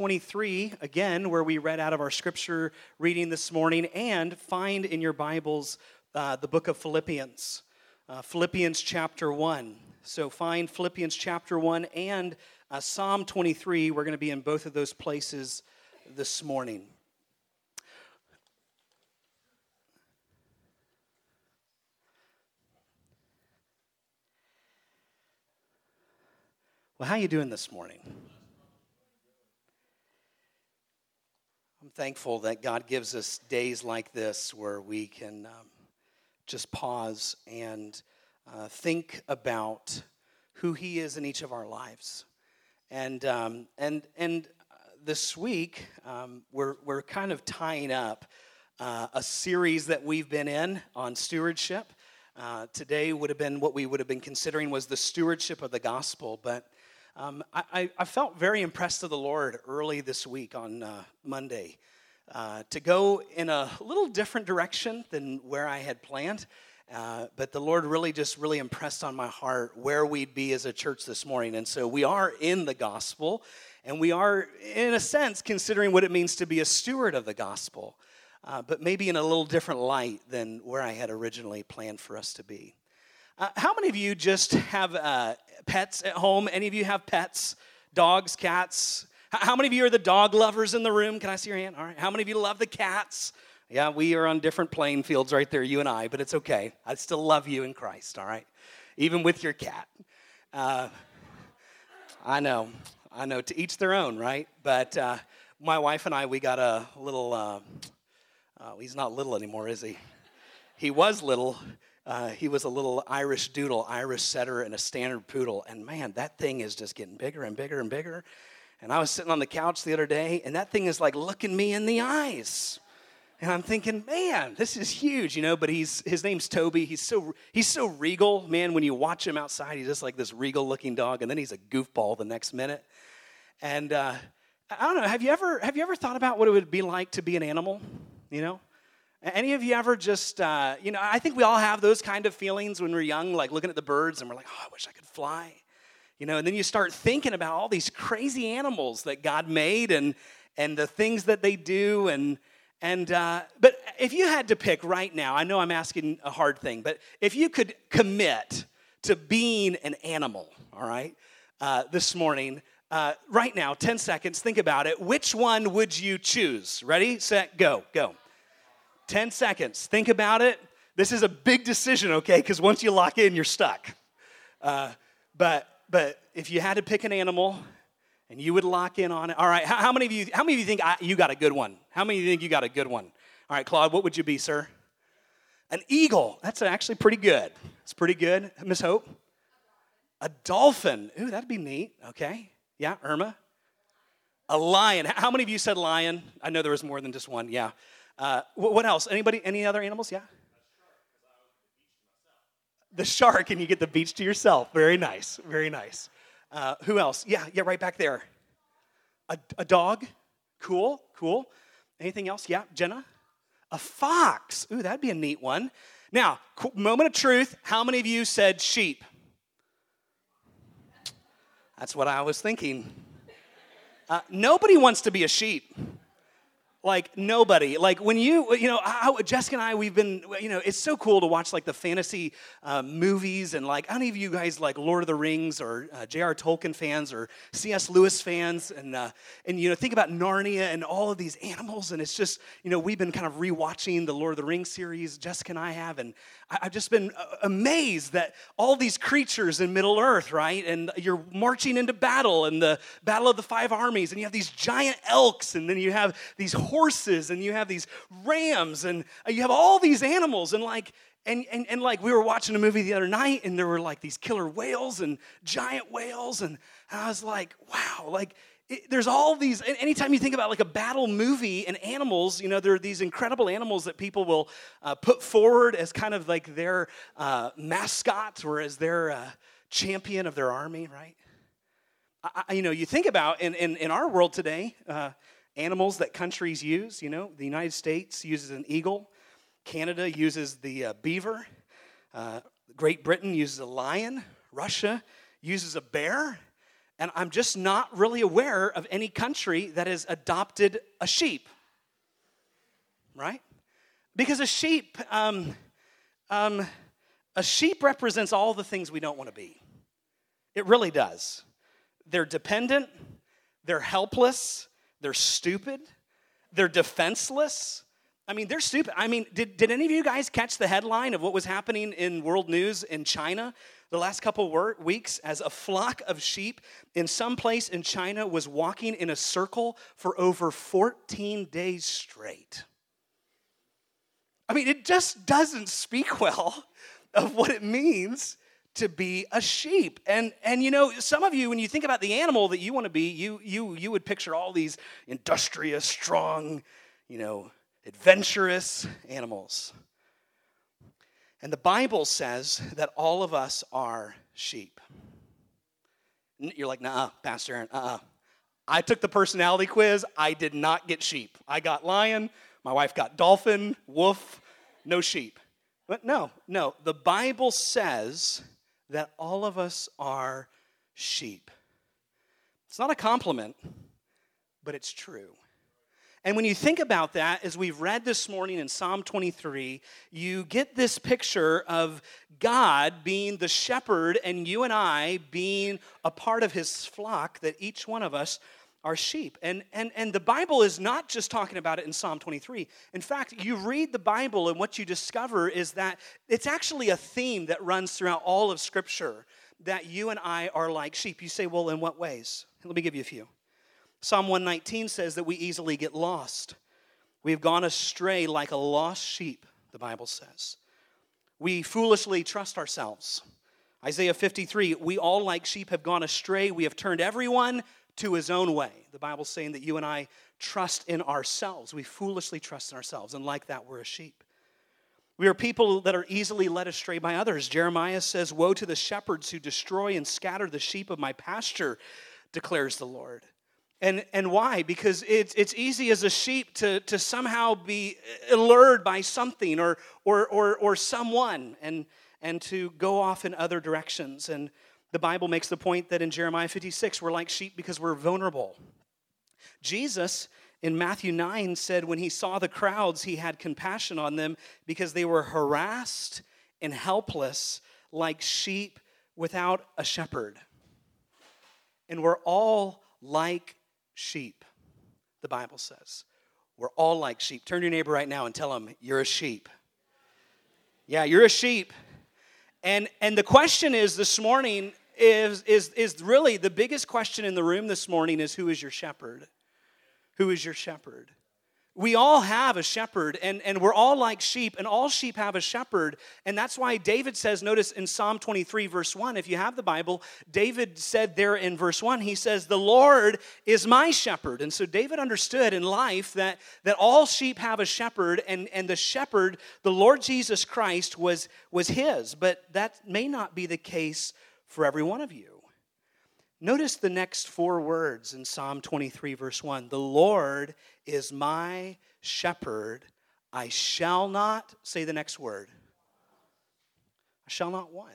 23, again, where we read out of our scripture reading this morning, and find in your Bibles uh, the book of Philippians, uh, Philippians chapter 1. So find Philippians chapter 1 and uh, Psalm 23. We're going to be in both of those places this morning. Well, how you doing this morning? I'm thankful that God gives us days like this where we can um, just pause and uh, think about who He is in each of our lives. And, um, and, and uh, this week, um, we're, we're kind of tying up uh, a series that we've been in on stewardship. Uh, today would have been what we would have been considering was the stewardship of the gospel, but um, I, I, felt very impressed of the Lord early this week on uh, Monday uh, to go in a little different direction than where I had planned. Uh, but the Lord really just really impressed on my heart where we'd be as a church this morning. And so we are in the gospel, and we are, in a sense, considering what it means to be a steward of the gospel, uh, but maybe in a little different light than where I had originally planned for us to be. Uh, how many of you just have uh, pets at home? Any of you have pets? Dogs, cats? How many of you are the dog lovers in the room? Can I see your hand? All right. How many of you love the cats? Yeah, we are on different playing fields right there, you and I, but it's okay. I still love you in Christ, all right? Even with your cat. Uh, I know, I know, to each their own, right? But uh, my wife and I, we got a little, uh, uh he's not little anymore, is he? He was little, uh, he was a little Irish doodle, Irish setter, and a standard poodle. And man, that thing is just getting bigger and bigger and bigger. And I was sitting on the couch the other day, and that thing is like looking me in the eyes. And I'm thinking, man, this is huge, you know. But he's his name's Toby. He's so he's so regal, man. When you watch him outside, he's just like this regal-looking dog, and then he's a goofball the next minute. And uh, I don't know. Have you ever have you ever thought about what it would be like to be an animal? You know, any of you ever just, uh, you know, I think we all have those kind of feelings when we're young, like looking at the birds and we're like, oh, I wish I could fly. You know, and then you start thinking about all these crazy animals that God made and, and the things that they do. And, and uh, but if you had to pick right now, I know I'm asking a hard thing, but if you could commit to being an animal, all right, uh, this morning, uh, right now, 10 seconds, think about it. Which one would you choose? Ready, set, go, go. 10 seconds. Think about it. This is a big decision, okay? Because once you lock in, you're stuck. Uh, but but if you had to pick an animal and you would lock in on it, all right. How, how many of you? How many of you think I, you got a good one? How many of you think you got a good one? All right, Claude, what would you be, sir? An eagle. That's actually pretty good. It's pretty good, Miss Hope. A dolphin. Ooh, that'd be neat. Okay. Yeah, Irma. A lion. How many of you said lion? I know there was more than just one. Yeah. Uh, what else? Anybody? Any other animals? Yeah. The shark, and you get the beach to yourself. Very nice. Very nice. Uh, who else? Yeah, yeah, right back there. A, a dog. Cool, cool. Anything else? Yeah, Jenna. A fox. Ooh, that'd be a neat one. Now, moment of truth. How many of you said sheep? That's what I was thinking. Uh, nobody wants to be a sheep like nobody. Like when you you know how, jessica and i we've been you know it's so cool to watch like the fantasy uh, movies and like any of you guys like lord of the rings or uh, j.r tolkien fans or cs lewis fans and uh, and you know think about narnia and all of these animals and it's just you know we've been kind of rewatching the lord of the rings series jessica and i have and I, i've just been uh, amazed that all these creatures in middle earth right? And you're marching into battle and the battle of the five armies and you have these giant elks and then you have these horses and you have these rams and uh, you have all these animals and like and, and, and like we were watching a movie the other night and there were like these killer whales and giant whales and i was like wow like it, there's all these anytime you think about like a battle movie and animals you know there are these incredible animals that people will uh, put forward as kind of like their uh, mascot or as their uh, champion of their army right I, you know you think about in, in, in our world today uh, animals that countries use. You know, the United States uses an eagle, Canada uses the uh, beaver, uh, Great Britain uses a lion, Russia uses a bear. And I'm just not really aware of any country that has adopted a sheep, right? Because a sheep, um, um, a sheep represents all the things we don't want to be. It really does. They're dependent, they're helpless, they're stupid, they're defenseless. I mean, they're stupid. I mean, did, did any of you guys catch the headline of what was happening in world news in China the last couple weeks as a flock of sheep in some place in China was walking in a circle for over 14 days straight? I mean, it just doesn't speak well of what it means to be a sheep. And and you know, some of you when you think about the animal that you want to be, you you you would picture all these industrious, strong, you know, adventurous animals. And the Bible says that all of us are sheep. You're like, nah, Pastor Aaron, uh-uh. I took the personality quiz. I did not get sheep. I got lion. My wife got dolphin, wolf, no sheep. But no, no. The Bible says that all of us are sheep. It's not a compliment, but it's true. And when you think about that, as we've read this morning in Psalm 23, you get this picture of God being the shepherd and you and I being a part of his flock, that each one of us are sheep. And, and, and the Bible is not just talking about it in Psalm 23. In fact, you read the Bible, and what you discover is that it's actually a theme that runs throughout all of Scripture that you and I are like sheep. You say, well, in what ways? Let me give you a few. Psalm 119 says that we easily get lost. We've gone astray like a lost sheep, the Bible says. We foolishly trust ourselves. Isaiah 53, we all like sheep have gone astray. We have turned everyone to his own way. The Bible's saying that you and I trust in ourselves. We foolishly trust in ourselves, and like that, we're a sheep. We are people that are easily led astray by others. Jeremiah says, Woe to the shepherds who destroy and scatter the sheep of my pasture, declares the Lord. And, and why? Because it's, it's easy as a sheep to, to somehow be allured by something or, or, or, or someone and, and to go off in other directions. And the Bible makes the point that in Jeremiah 56, we're like sheep because we're vulnerable. Jesus in Matthew 9 said when he saw the crowds, he had compassion on them because they were harassed and helpless like sheep without a shepherd. And we're all like sheep, the Bible says. We're all like sheep. Turn to your neighbor right now and tell him, You're a sheep. Yeah, you're a sheep. And, and the question is this morning is, is, is really the biggest question in the room this morning is who is your shepherd? Who is your shepherd? We all have a shepherd, and, and we're all like sheep, and all sheep have a shepherd. And that's why David says, notice in Psalm 23, verse 1, if you have the Bible, David said there in verse 1, he says, The Lord is my shepherd. And so David understood in life that, that all sheep have a shepherd, and, and the shepherd, the Lord Jesus Christ, was, was his. But that may not be the case for every one of you. Notice the next four words in Psalm 23, verse 1 The Lord is my shepherd, I shall not, say the next word, I shall not want.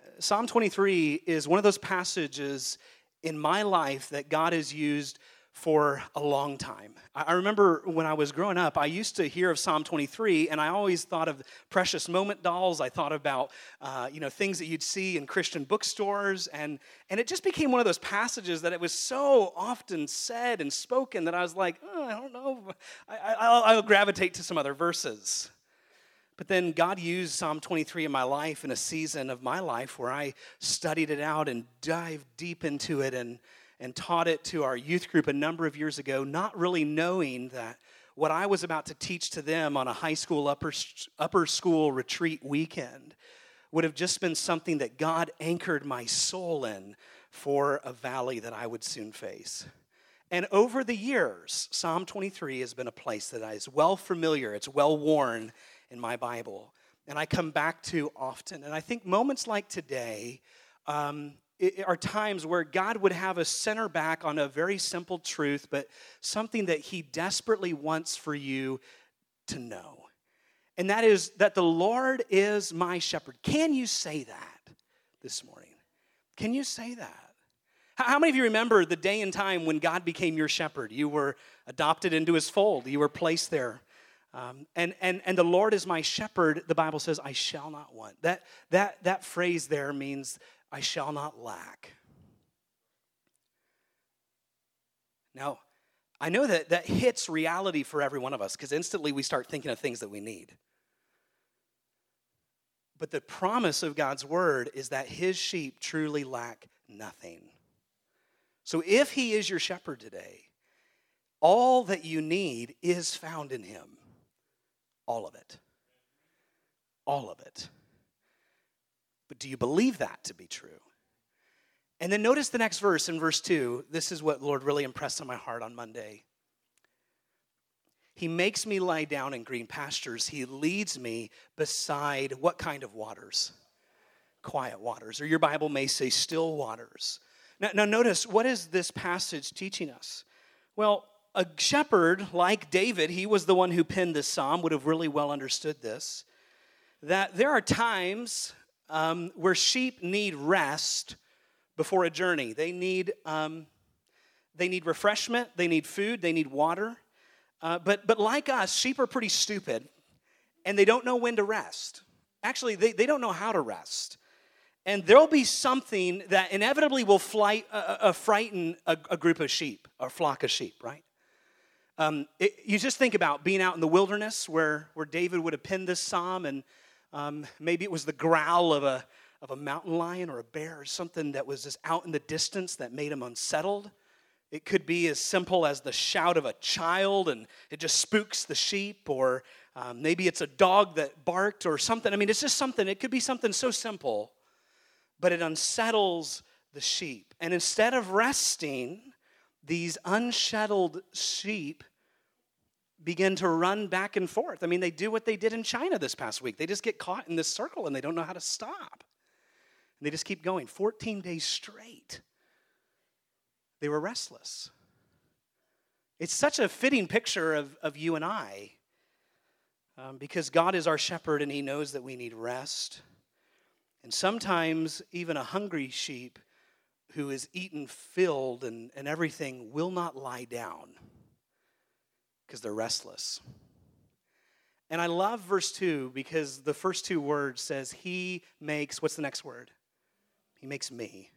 Uh, Psalm 23 is one of those passages in my life that God has used for a long time. I remember when I was growing up, I used to hear of Psalm 23, and I always thought of precious moment dolls. I thought about, uh, you know, things that you'd see in Christian bookstores, and and it just became one of those passages that it was so often said and spoken that I was like, oh, I don't know, I, will gravitate to some other verses. But then God used Psalm 23 in my life in a season of my life where I studied it out and dived deep into it and and taught it to our youth group a number of years ago, not really knowing that what I was about to teach to them on a high school upper, upper school retreat weekend would have just been something that God anchored my soul in for a valley that I would soon face. And over the years, Psalm 23 has been a place that is well familiar, it's well worn in my Bible, and I come back to often. And I think moments like today, um, are times where God would have us center back on a very simple truth, but something that He desperately wants for you to know. And that is that the Lord is my shepherd. Can you say that this morning? Can you say that? How many of you remember the day and time when God became your shepherd? You were adopted into his fold, you were placed there. Um, and, and, and the Lord is my shepherd, the Bible says, I shall not want. That, that, that phrase there means, I shall not lack. Now, I know that that hits reality for every one of us because instantly we start thinking of things that we need. But the promise of God's word is that his sheep truly lack nothing. So if he is your shepherd today, all that you need is found in him. All of it. All of it. But do you believe that to be true? And then notice the next verse in verse 2. This is what Lord really impressed on my heart on Monday. He makes me lie down in green pastures. He leads me beside what kind of waters? Quiet waters. Or your Bible may say still waters. Now, now notice, what is this passage teaching us? Well, a shepherd like David, he was the one who penned this psalm, would have really well understood this. That there are times um, where sheep need rest before a journey. They need, um, they need refreshment, they need food, they need water. Uh, but, but like us, sheep are pretty stupid and they don't know when to rest. Actually, they, they don't know how to rest. And there'll be something that inevitably will flight, uh, uh, uh frighten a, a, group of sheep, a flock of sheep, right? Um, it, you just think about being out in the wilderness where, where David would have penned this psalm, and um, maybe it was the growl of a, of a mountain lion or a bear or something that was just out in the distance that made him unsettled. It could be as simple as the shout of a child and it just spooks the sheep, or um, maybe it's a dog that barked or something. I mean, it's just something, it could be something so simple, but it unsettles the sheep. And instead of resting, these unshuttled sheep begin to run back and forth. I mean, they do what they did in China this past week. They just get caught in this circle and they don't know how to stop. And they just keep going 14 days straight. They were restless. It's such a fitting picture of, of you and I um, because God is our shepherd and he knows that we need rest. And sometimes, even a hungry sheep who is eaten filled and, and everything will not lie down because they're restless. And I love verse 2 because the first two words says, He makes, what's the next word? He makes me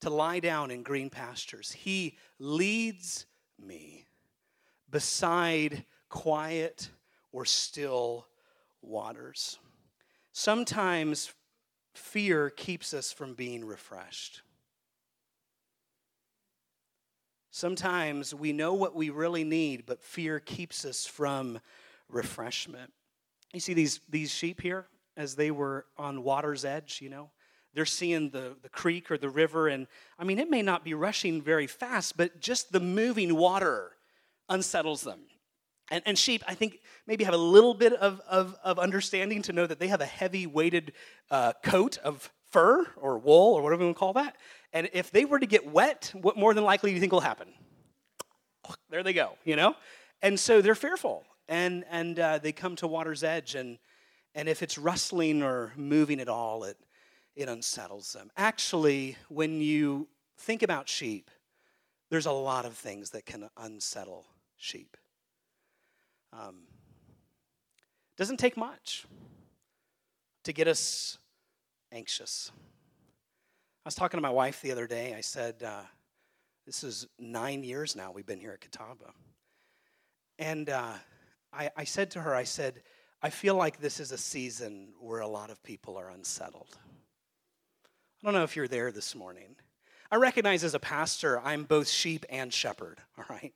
to lie down in green pastures. He leads me beside quiet or still waters. Sometimes fear keeps us from being refreshed. Sometimes we know what we really need, but fear keeps us from refreshment. You see these, these sheep here as they were on water's edge, you know? they're seeing the, the creek or the river. And I mean, it may not be rushing very fast, but just the moving water unsettles them. And, and sheep, I think, maybe have a little bit of, of, of understanding to know that they have a heavy weighted uh, coat of fur or wool or whatever you want to call that. And if they were to get wet, what more than likely do you think will happen? There they go, you know? And so they're fearful. And, and uh, they come to water's edge. And, and if it's rustling or moving at all, it, it unsettles them. Actually, when you think about sheep, there's a lot of things that can unsettle sheep. Um, doesn't take much to get us anxious. I was talking to my wife the other day. I said, uh, This is nine years now we've been here at Catawba. And uh, I, I said to her, I said, I feel like this is a season where a lot of people are unsettled. I don't know if you're there this morning. I recognize as a pastor, I'm both sheep and shepherd, all right?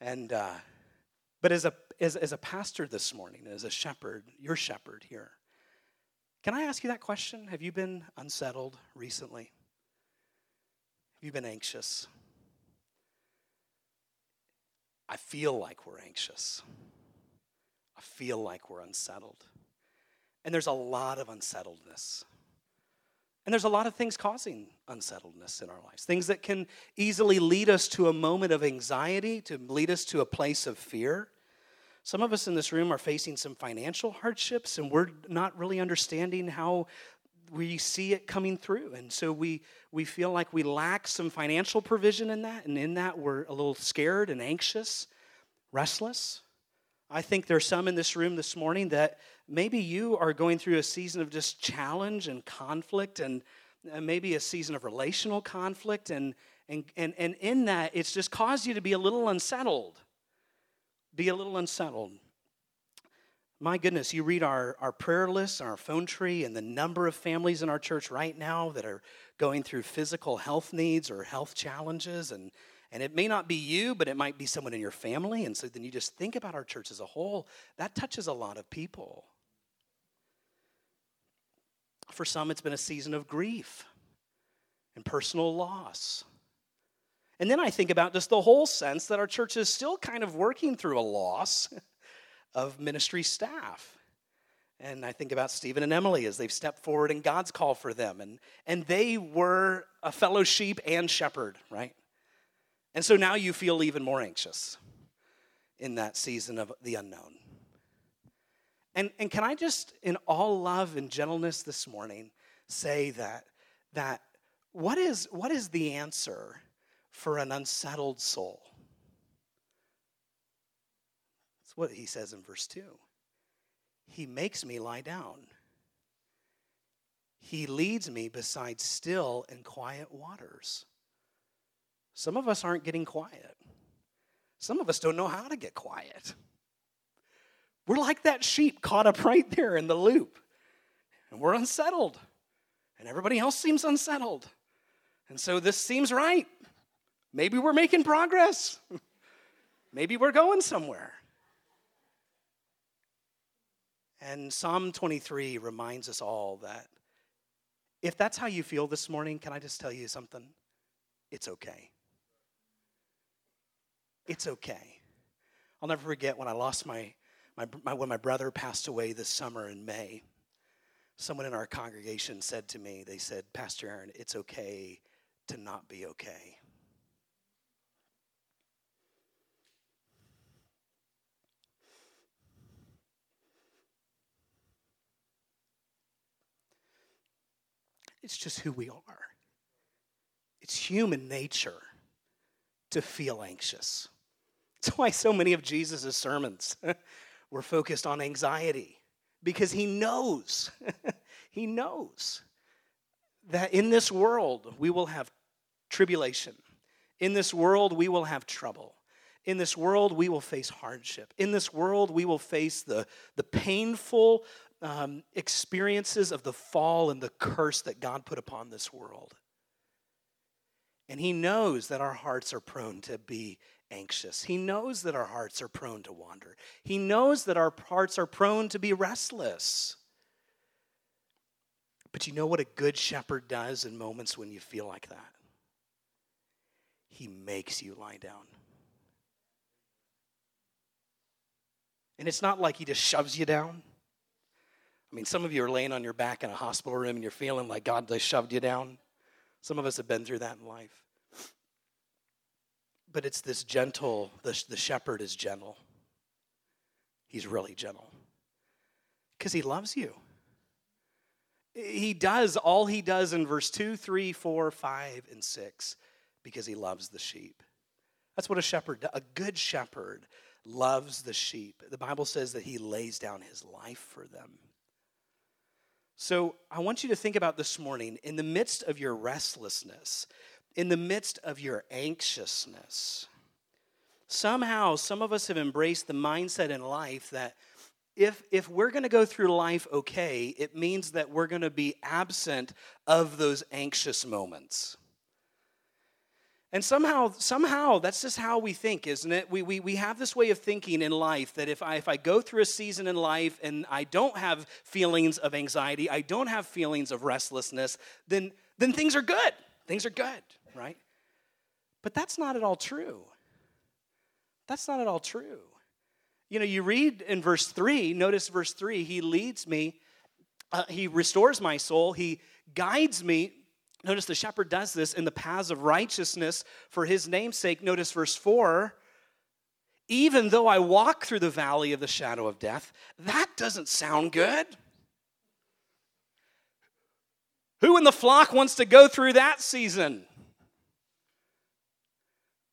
and, uh, but as a, as, as a pastor this morning, as a shepherd, your shepherd here, can I ask you that question? Have you been unsettled recently? Have you been anxious? I feel like we're anxious. I feel like we're unsettled. And there's a lot of unsettledness. And there's a lot of things causing unsettledness in our lives, things that can easily lead us to a moment of anxiety, to lead us to a place of fear. Some of us in this room are facing some financial hardships, and we're not really understanding how we see it coming through. And so we, we feel like we lack some financial provision in that. And in that, we're a little scared and anxious, restless. I think there's some in this room this morning that maybe you are going through a season of just challenge and conflict and uh, maybe a season of relational conflict. And, and, and, and in that, it's just caused you to be a little unsettled. Be a little unsettled. My goodness, you read our, our prayer list, our phone tree, and the number of families in our church right now that are going through physical health needs or health challenges. And, and it may not be you, but it might be someone in your family. And so then you just think about our church as a whole. That touches a lot of people. For some, it's been a season of grief and personal loss. And then I think about just the whole sense that our church is still kind of working through a loss of ministry staff. And I think about Stephen and Emily as they've stepped forward in God's call for them. And, and they were a fellow sheep and shepherd, right? And so now you feel even more anxious in that season of the unknown. And, and can I just, in all love and gentleness this morning, say that, that what, is, what is the answer for an unsettled soul? That's what he says in verse 2. He makes me lie down. He leads me beside still and quiet waters. Some of us aren't getting quiet. Some of us don't know how to get quiet. We're like that sheep caught up right there in the loop, and we're unsettled, and everybody else seems unsettled. And so this seems right. Maybe we're making progress. Maybe we're going somewhere. And Psalm 23 reminds us all that if that's how you feel this morning, can I just tell you something? It's okay. It's okay. I'll never forget when I lost my, my, my, when my brother passed away this summer in May. Someone in our congregation said to me, they said, Pastor Aaron, it's okay to not be okay. It's just who we are. It's human nature to feel anxious. That's why so many of Jesus' sermons were focused on anxiety, because he knows, he knows that in this world we will have tribulation. In this world we will have trouble. In this world we will face hardship. In this world we will face the, the painful um, experiences of the fall and the curse that God put upon this world. And He knows that our hearts are prone to be anxious. He knows that our hearts are prone to wander. He knows that our hearts are prone to be restless. But you know what a good shepherd does in moments when you feel like that? He makes you lie down. And it's not like he just shoves you down. I mean, some of you are laying on your back in a hospital room and you're feeling like God just shoved you down. Some of us have been through that in life. But it's this gentle, the, the shepherd is gentle. He's really gentle because he loves you. He does all he does in verse 2, 3, 4, 5, and 6 because he loves the sheep. That's what a shepherd, a good shepherd, loves the sheep. The Bible says that he lays down his life for them. So I want you to think about this morning in the midst of your restlessness, in the midst of your anxiousness. Somehow, some of us have embraced the mindset in life that if, if we're going to go through life okay, it means that we're going to be absent of those anxious moments. And somehow, somehow, that's just how we think, isn't it? We, we, we have this way of thinking in life that if I, if I go through a season in life and I don't have feelings of anxiety, I don't have feelings of restlessness, then, then things are good. Things are good, right? But that's not at all true. That's not at all true. You know, you read in verse 3, notice verse 3, he leads me, uh, he restores my soul, he guides me Notice the shepherd does this in the paths of righteousness for his namesake. Notice verse 4 even though I walk through the valley of the shadow of death, that doesn't sound good. Who in the flock wants to go through that season?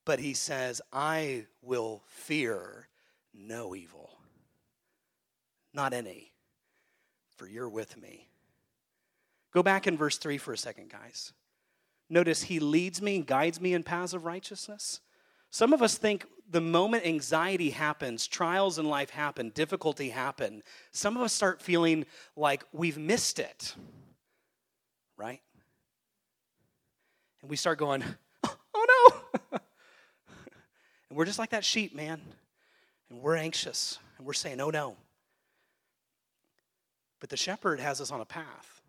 But he says, I will fear no evil, not any, for you're with me. Go back in verse 3 for a second, guys. Notice he leads me and guides me in paths of righteousness. Some of us think the moment anxiety happens, trials in life happen, difficulty happen, some of us start feeling like we've missed it. Right? And we start going, oh no. and we're just like that sheep, man. And we're anxious and we're saying, oh no. But the shepherd has us on a path.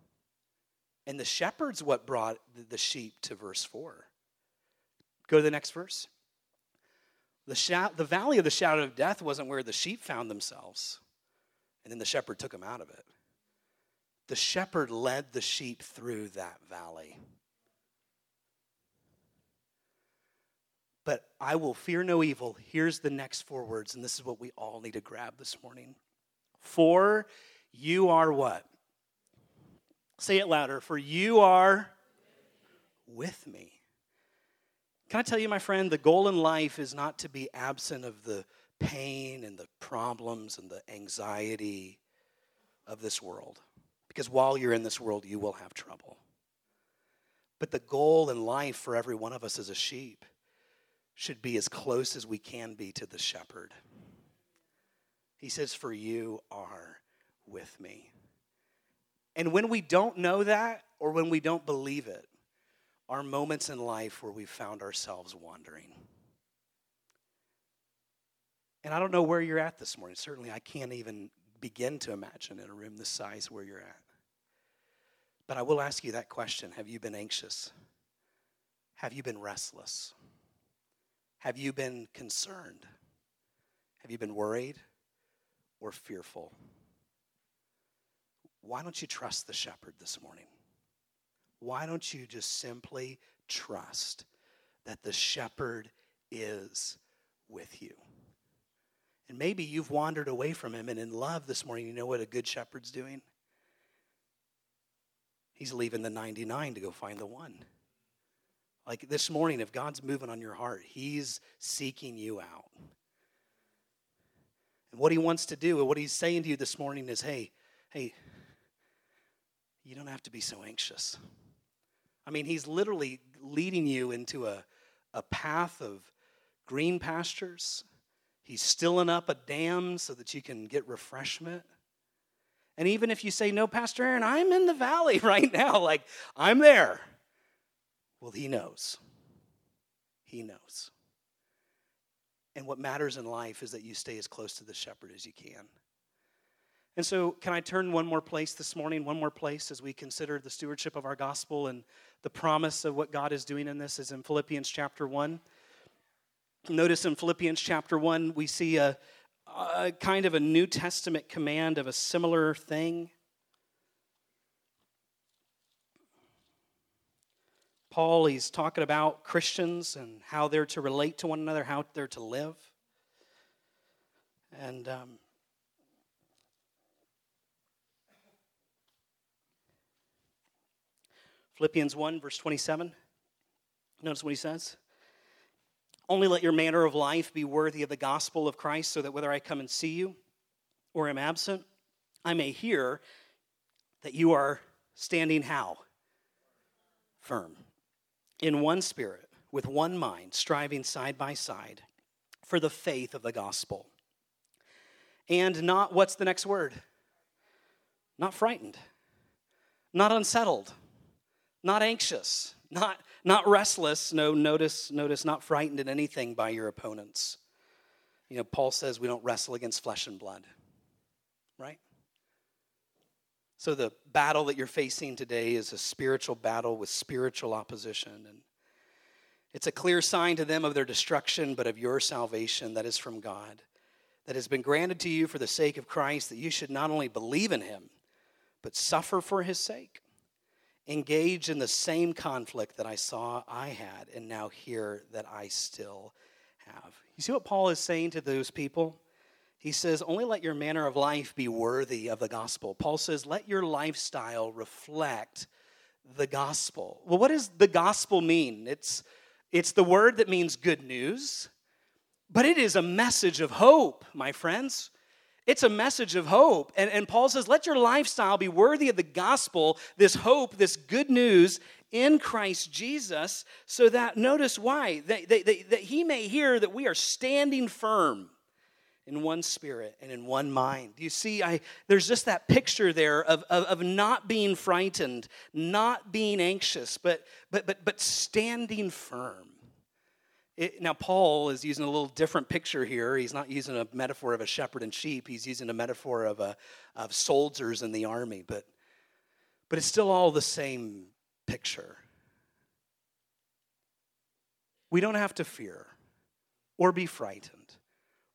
And the shepherd's what brought the sheep to verse 4. Go to the next verse. The, the valley of the shadow of death wasn't where the sheep found themselves, and then the shepherd took them out of it. The shepherd led the sheep through that valley. But I will fear no evil. Here's the next four words, and this is what we all need to grab this morning. For you are what? Say it louder. For you are with me. Can I tell you, my friend, the goal in life is not to be absent of the pain and the problems and the anxiety of this world. Because while you're in this world, you will have trouble. But the goal in life for every one of us as a sheep should be as close as we can be to the shepherd. He says, For you are with me. And when we don't know that, or when we don't believe it, are moments in life where we found ourselves wandering. And I don't know where you're at this morning. Certainly, I can't even begin to imagine in a room this size where you're at. But I will ask you that question Have you been anxious? Have you been restless? Have you been concerned? Have you been worried or fearful? Why don't you trust the shepherd this morning? why don't you just simply trust that the shepherd is with you? And maybe you've wandered away from him, and in love this morning, you know what a good shepherd's doing? He's leaving the 99 to go find the one. Like this morning, if God's moving on your heart, He's seeking you out. And what He wants to do, and what He's saying to you this morning is hey, hey, you don't have to be so anxious. I mean, he's literally leading you into a, a path of green pastures. He's stilling up a dam so that you can get refreshment. And even if you say, No, Pastor Aaron, I'm in the valley right now, like I'm there. Well, he knows. He knows. And what matters in life is that you stay as close to the shepherd as you can. And so, can I turn one more place this morning, one more place as we consider the stewardship of our gospel and the promise of what God is doing in this is in Philippians chapter 1. Notice in Philippians chapter 1, we see a, a kind of a New Testament command of a similar thing. Paul, he's talking about Christians and how they're to relate to one another, how they're to live. And um, Philippians 1, verse 27. Notice what he says. Only let your manner of life be worthy of the gospel of Christ, so that whether I come and see you or am absent, I may hear that you are standing how? Firm. In one spirit, with one mind, striving side by side for the faith of the gospel. And not, what's the next word? Not frightened, not unsettled not anxious, not, not restless. No, notice, notice, not frightened in anything by your opponents. You know, Paul says we don't wrestle against flesh and blood, right? So the battle that you're facing today is a spiritual battle with spiritual opposition. And it's a clear sign to them of their destruction, but of your salvation that is from God, that has been granted to you for the sake of Christ, that you should not only believe in him, but suffer for his sake engage in the same conflict that I saw I had and now hear that I still have. You see what Paul is saying to those people? He says, Only let your manner of life be worthy of the gospel. Paul says, Let your lifestyle reflect the gospel. Well, what does the gospel mean? It's, it's the word that means good news, but it is a message of hope, my friends. It's a message of hope. And, and Paul says, let your lifestyle be worthy of the gospel, this hope, this good news in Christ Jesus, so that, notice why, that, that, that, that he may hear that we are standing firm in one spirit and in one mind. You see, I, there's just that picture there of, of, of, not being frightened, not being anxious, but, but, but, but standing firm. It, now, Paul is using a little different picture here. He's not using a metaphor of a shepherd and sheep, he's using a metaphor of, a, of soldiers in the army, but, but it's still all the same picture. We don't have to fear or be frightened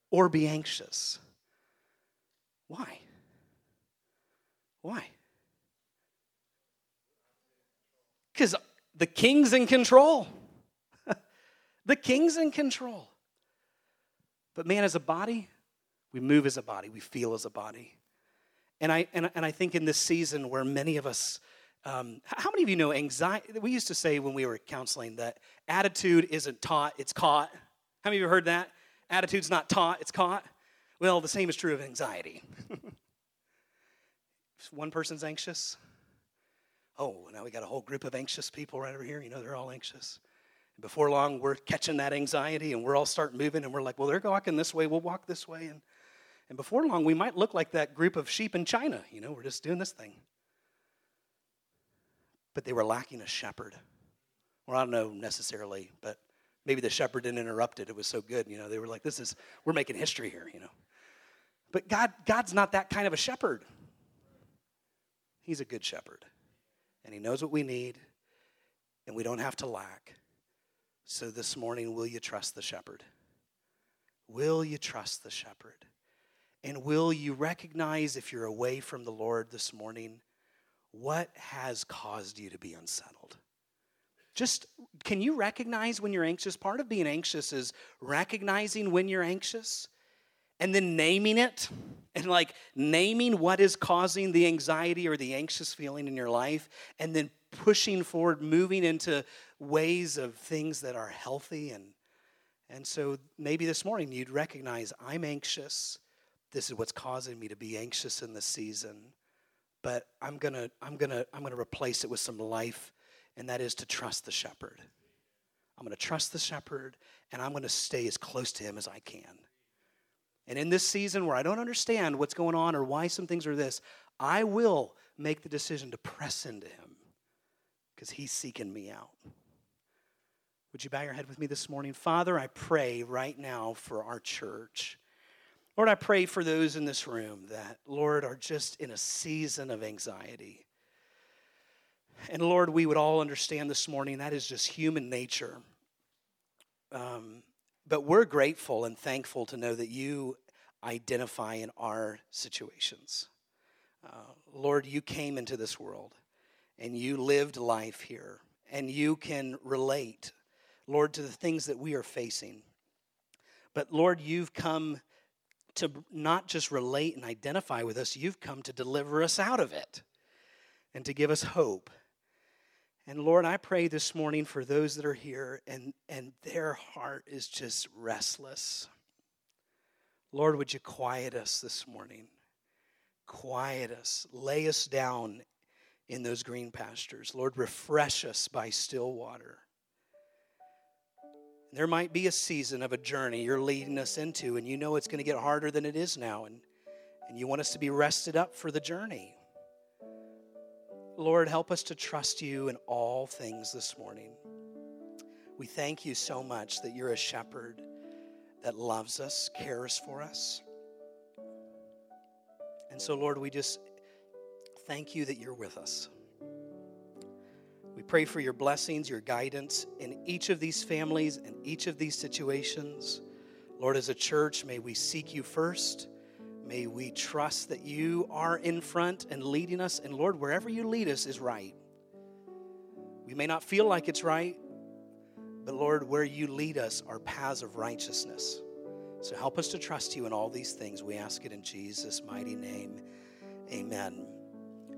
or be anxious. Why? Why? Because the king's in control. The king's in control. But man, as a body, we move as a body, we feel as a body. And I, and, and I think in this season where many of us, um, how many of you know anxiety? We used to say when we were counseling that attitude isn't taught, it's caught. How many of you heard that? Attitude's not taught, it's caught. Well, the same is true of anxiety. if one person's anxious, oh, now we got a whole group of anxious people right over here. You know, they're all anxious. Before long, we're catching that anxiety and we're all start moving and we're like, well, they're walking this way, we'll walk this way. And, and before long, we might look like that group of sheep in China. You know, we're just doing this thing. But they were lacking a shepherd. Well, I don't know necessarily, but maybe the shepherd didn't interrupt it. It was so good, you know. They were like, "This is we're making history here," you know. But God, God's not that kind of a shepherd. He's a good shepherd, and He knows what we need, and we don't have to lack. So this morning, will you trust the shepherd? Will you trust the shepherd? And will you recognize if you're away from the Lord this morning, what has caused you to be unsettled? Just can you recognize when you're anxious? Part of being anxious is recognizing when you're anxious and then naming it and like naming what is causing the anxiety or the anxious feeling in your life and then pushing forward moving into ways of things that are healthy and and so maybe this morning you'd recognize I'm anxious this is what's causing me to be anxious in this season but I'm to I'm to I'm to replace it with some life and that is to trust the shepherd. I'm to trust the shepherd, and I'm to stay as close to him as I can. And in this season where I don't understand what's going on or why some things are this, I will make the decision to press into him because he's seeking me out. Would you bow your head with me this morning? Father, I pray right now for our church. Lord, I pray for those in this room that, Lord, are just in a season of anxiety. And Lord, we would all understand this morning that is just human nature. Um, but we're grateful and thankful to know that you identify in our situations. Uh, Lord, you came into this world and you lived life here, and you can relate, Lord, to the things that we are facing. But Lord, you've come to not just relate and identify with us, you've come to deliver us out of it and to give us hope and Lord, I pray this morning for those that are here and, and their heart is just restless. Lord, would you quiet us this morning? Quiet us. Lay us down in those green pastures. Lord, refresh us by still water. There might be a season of a journey you're leading us into, and you know it's going to get harder than it is now, and, and you want us to be rested up for the journey. Lord, help us to trust you in all things this morning. We thank you so much that you're a shepherd that loves us, cares for us. And so, Lord, we just thank you that you're with us. We pray for your blessings, your guidance in each of these families and each of these situations. Lord, as a church, may we seek you first. May we trust that you are in front and leading us. And Lord, wherever you lead us is right. We may not feel like it's right, but Lord, where you lead us are paths of righteousness. So help us to trust you in all these things. We ask it in Jesus' mighty name. Amen.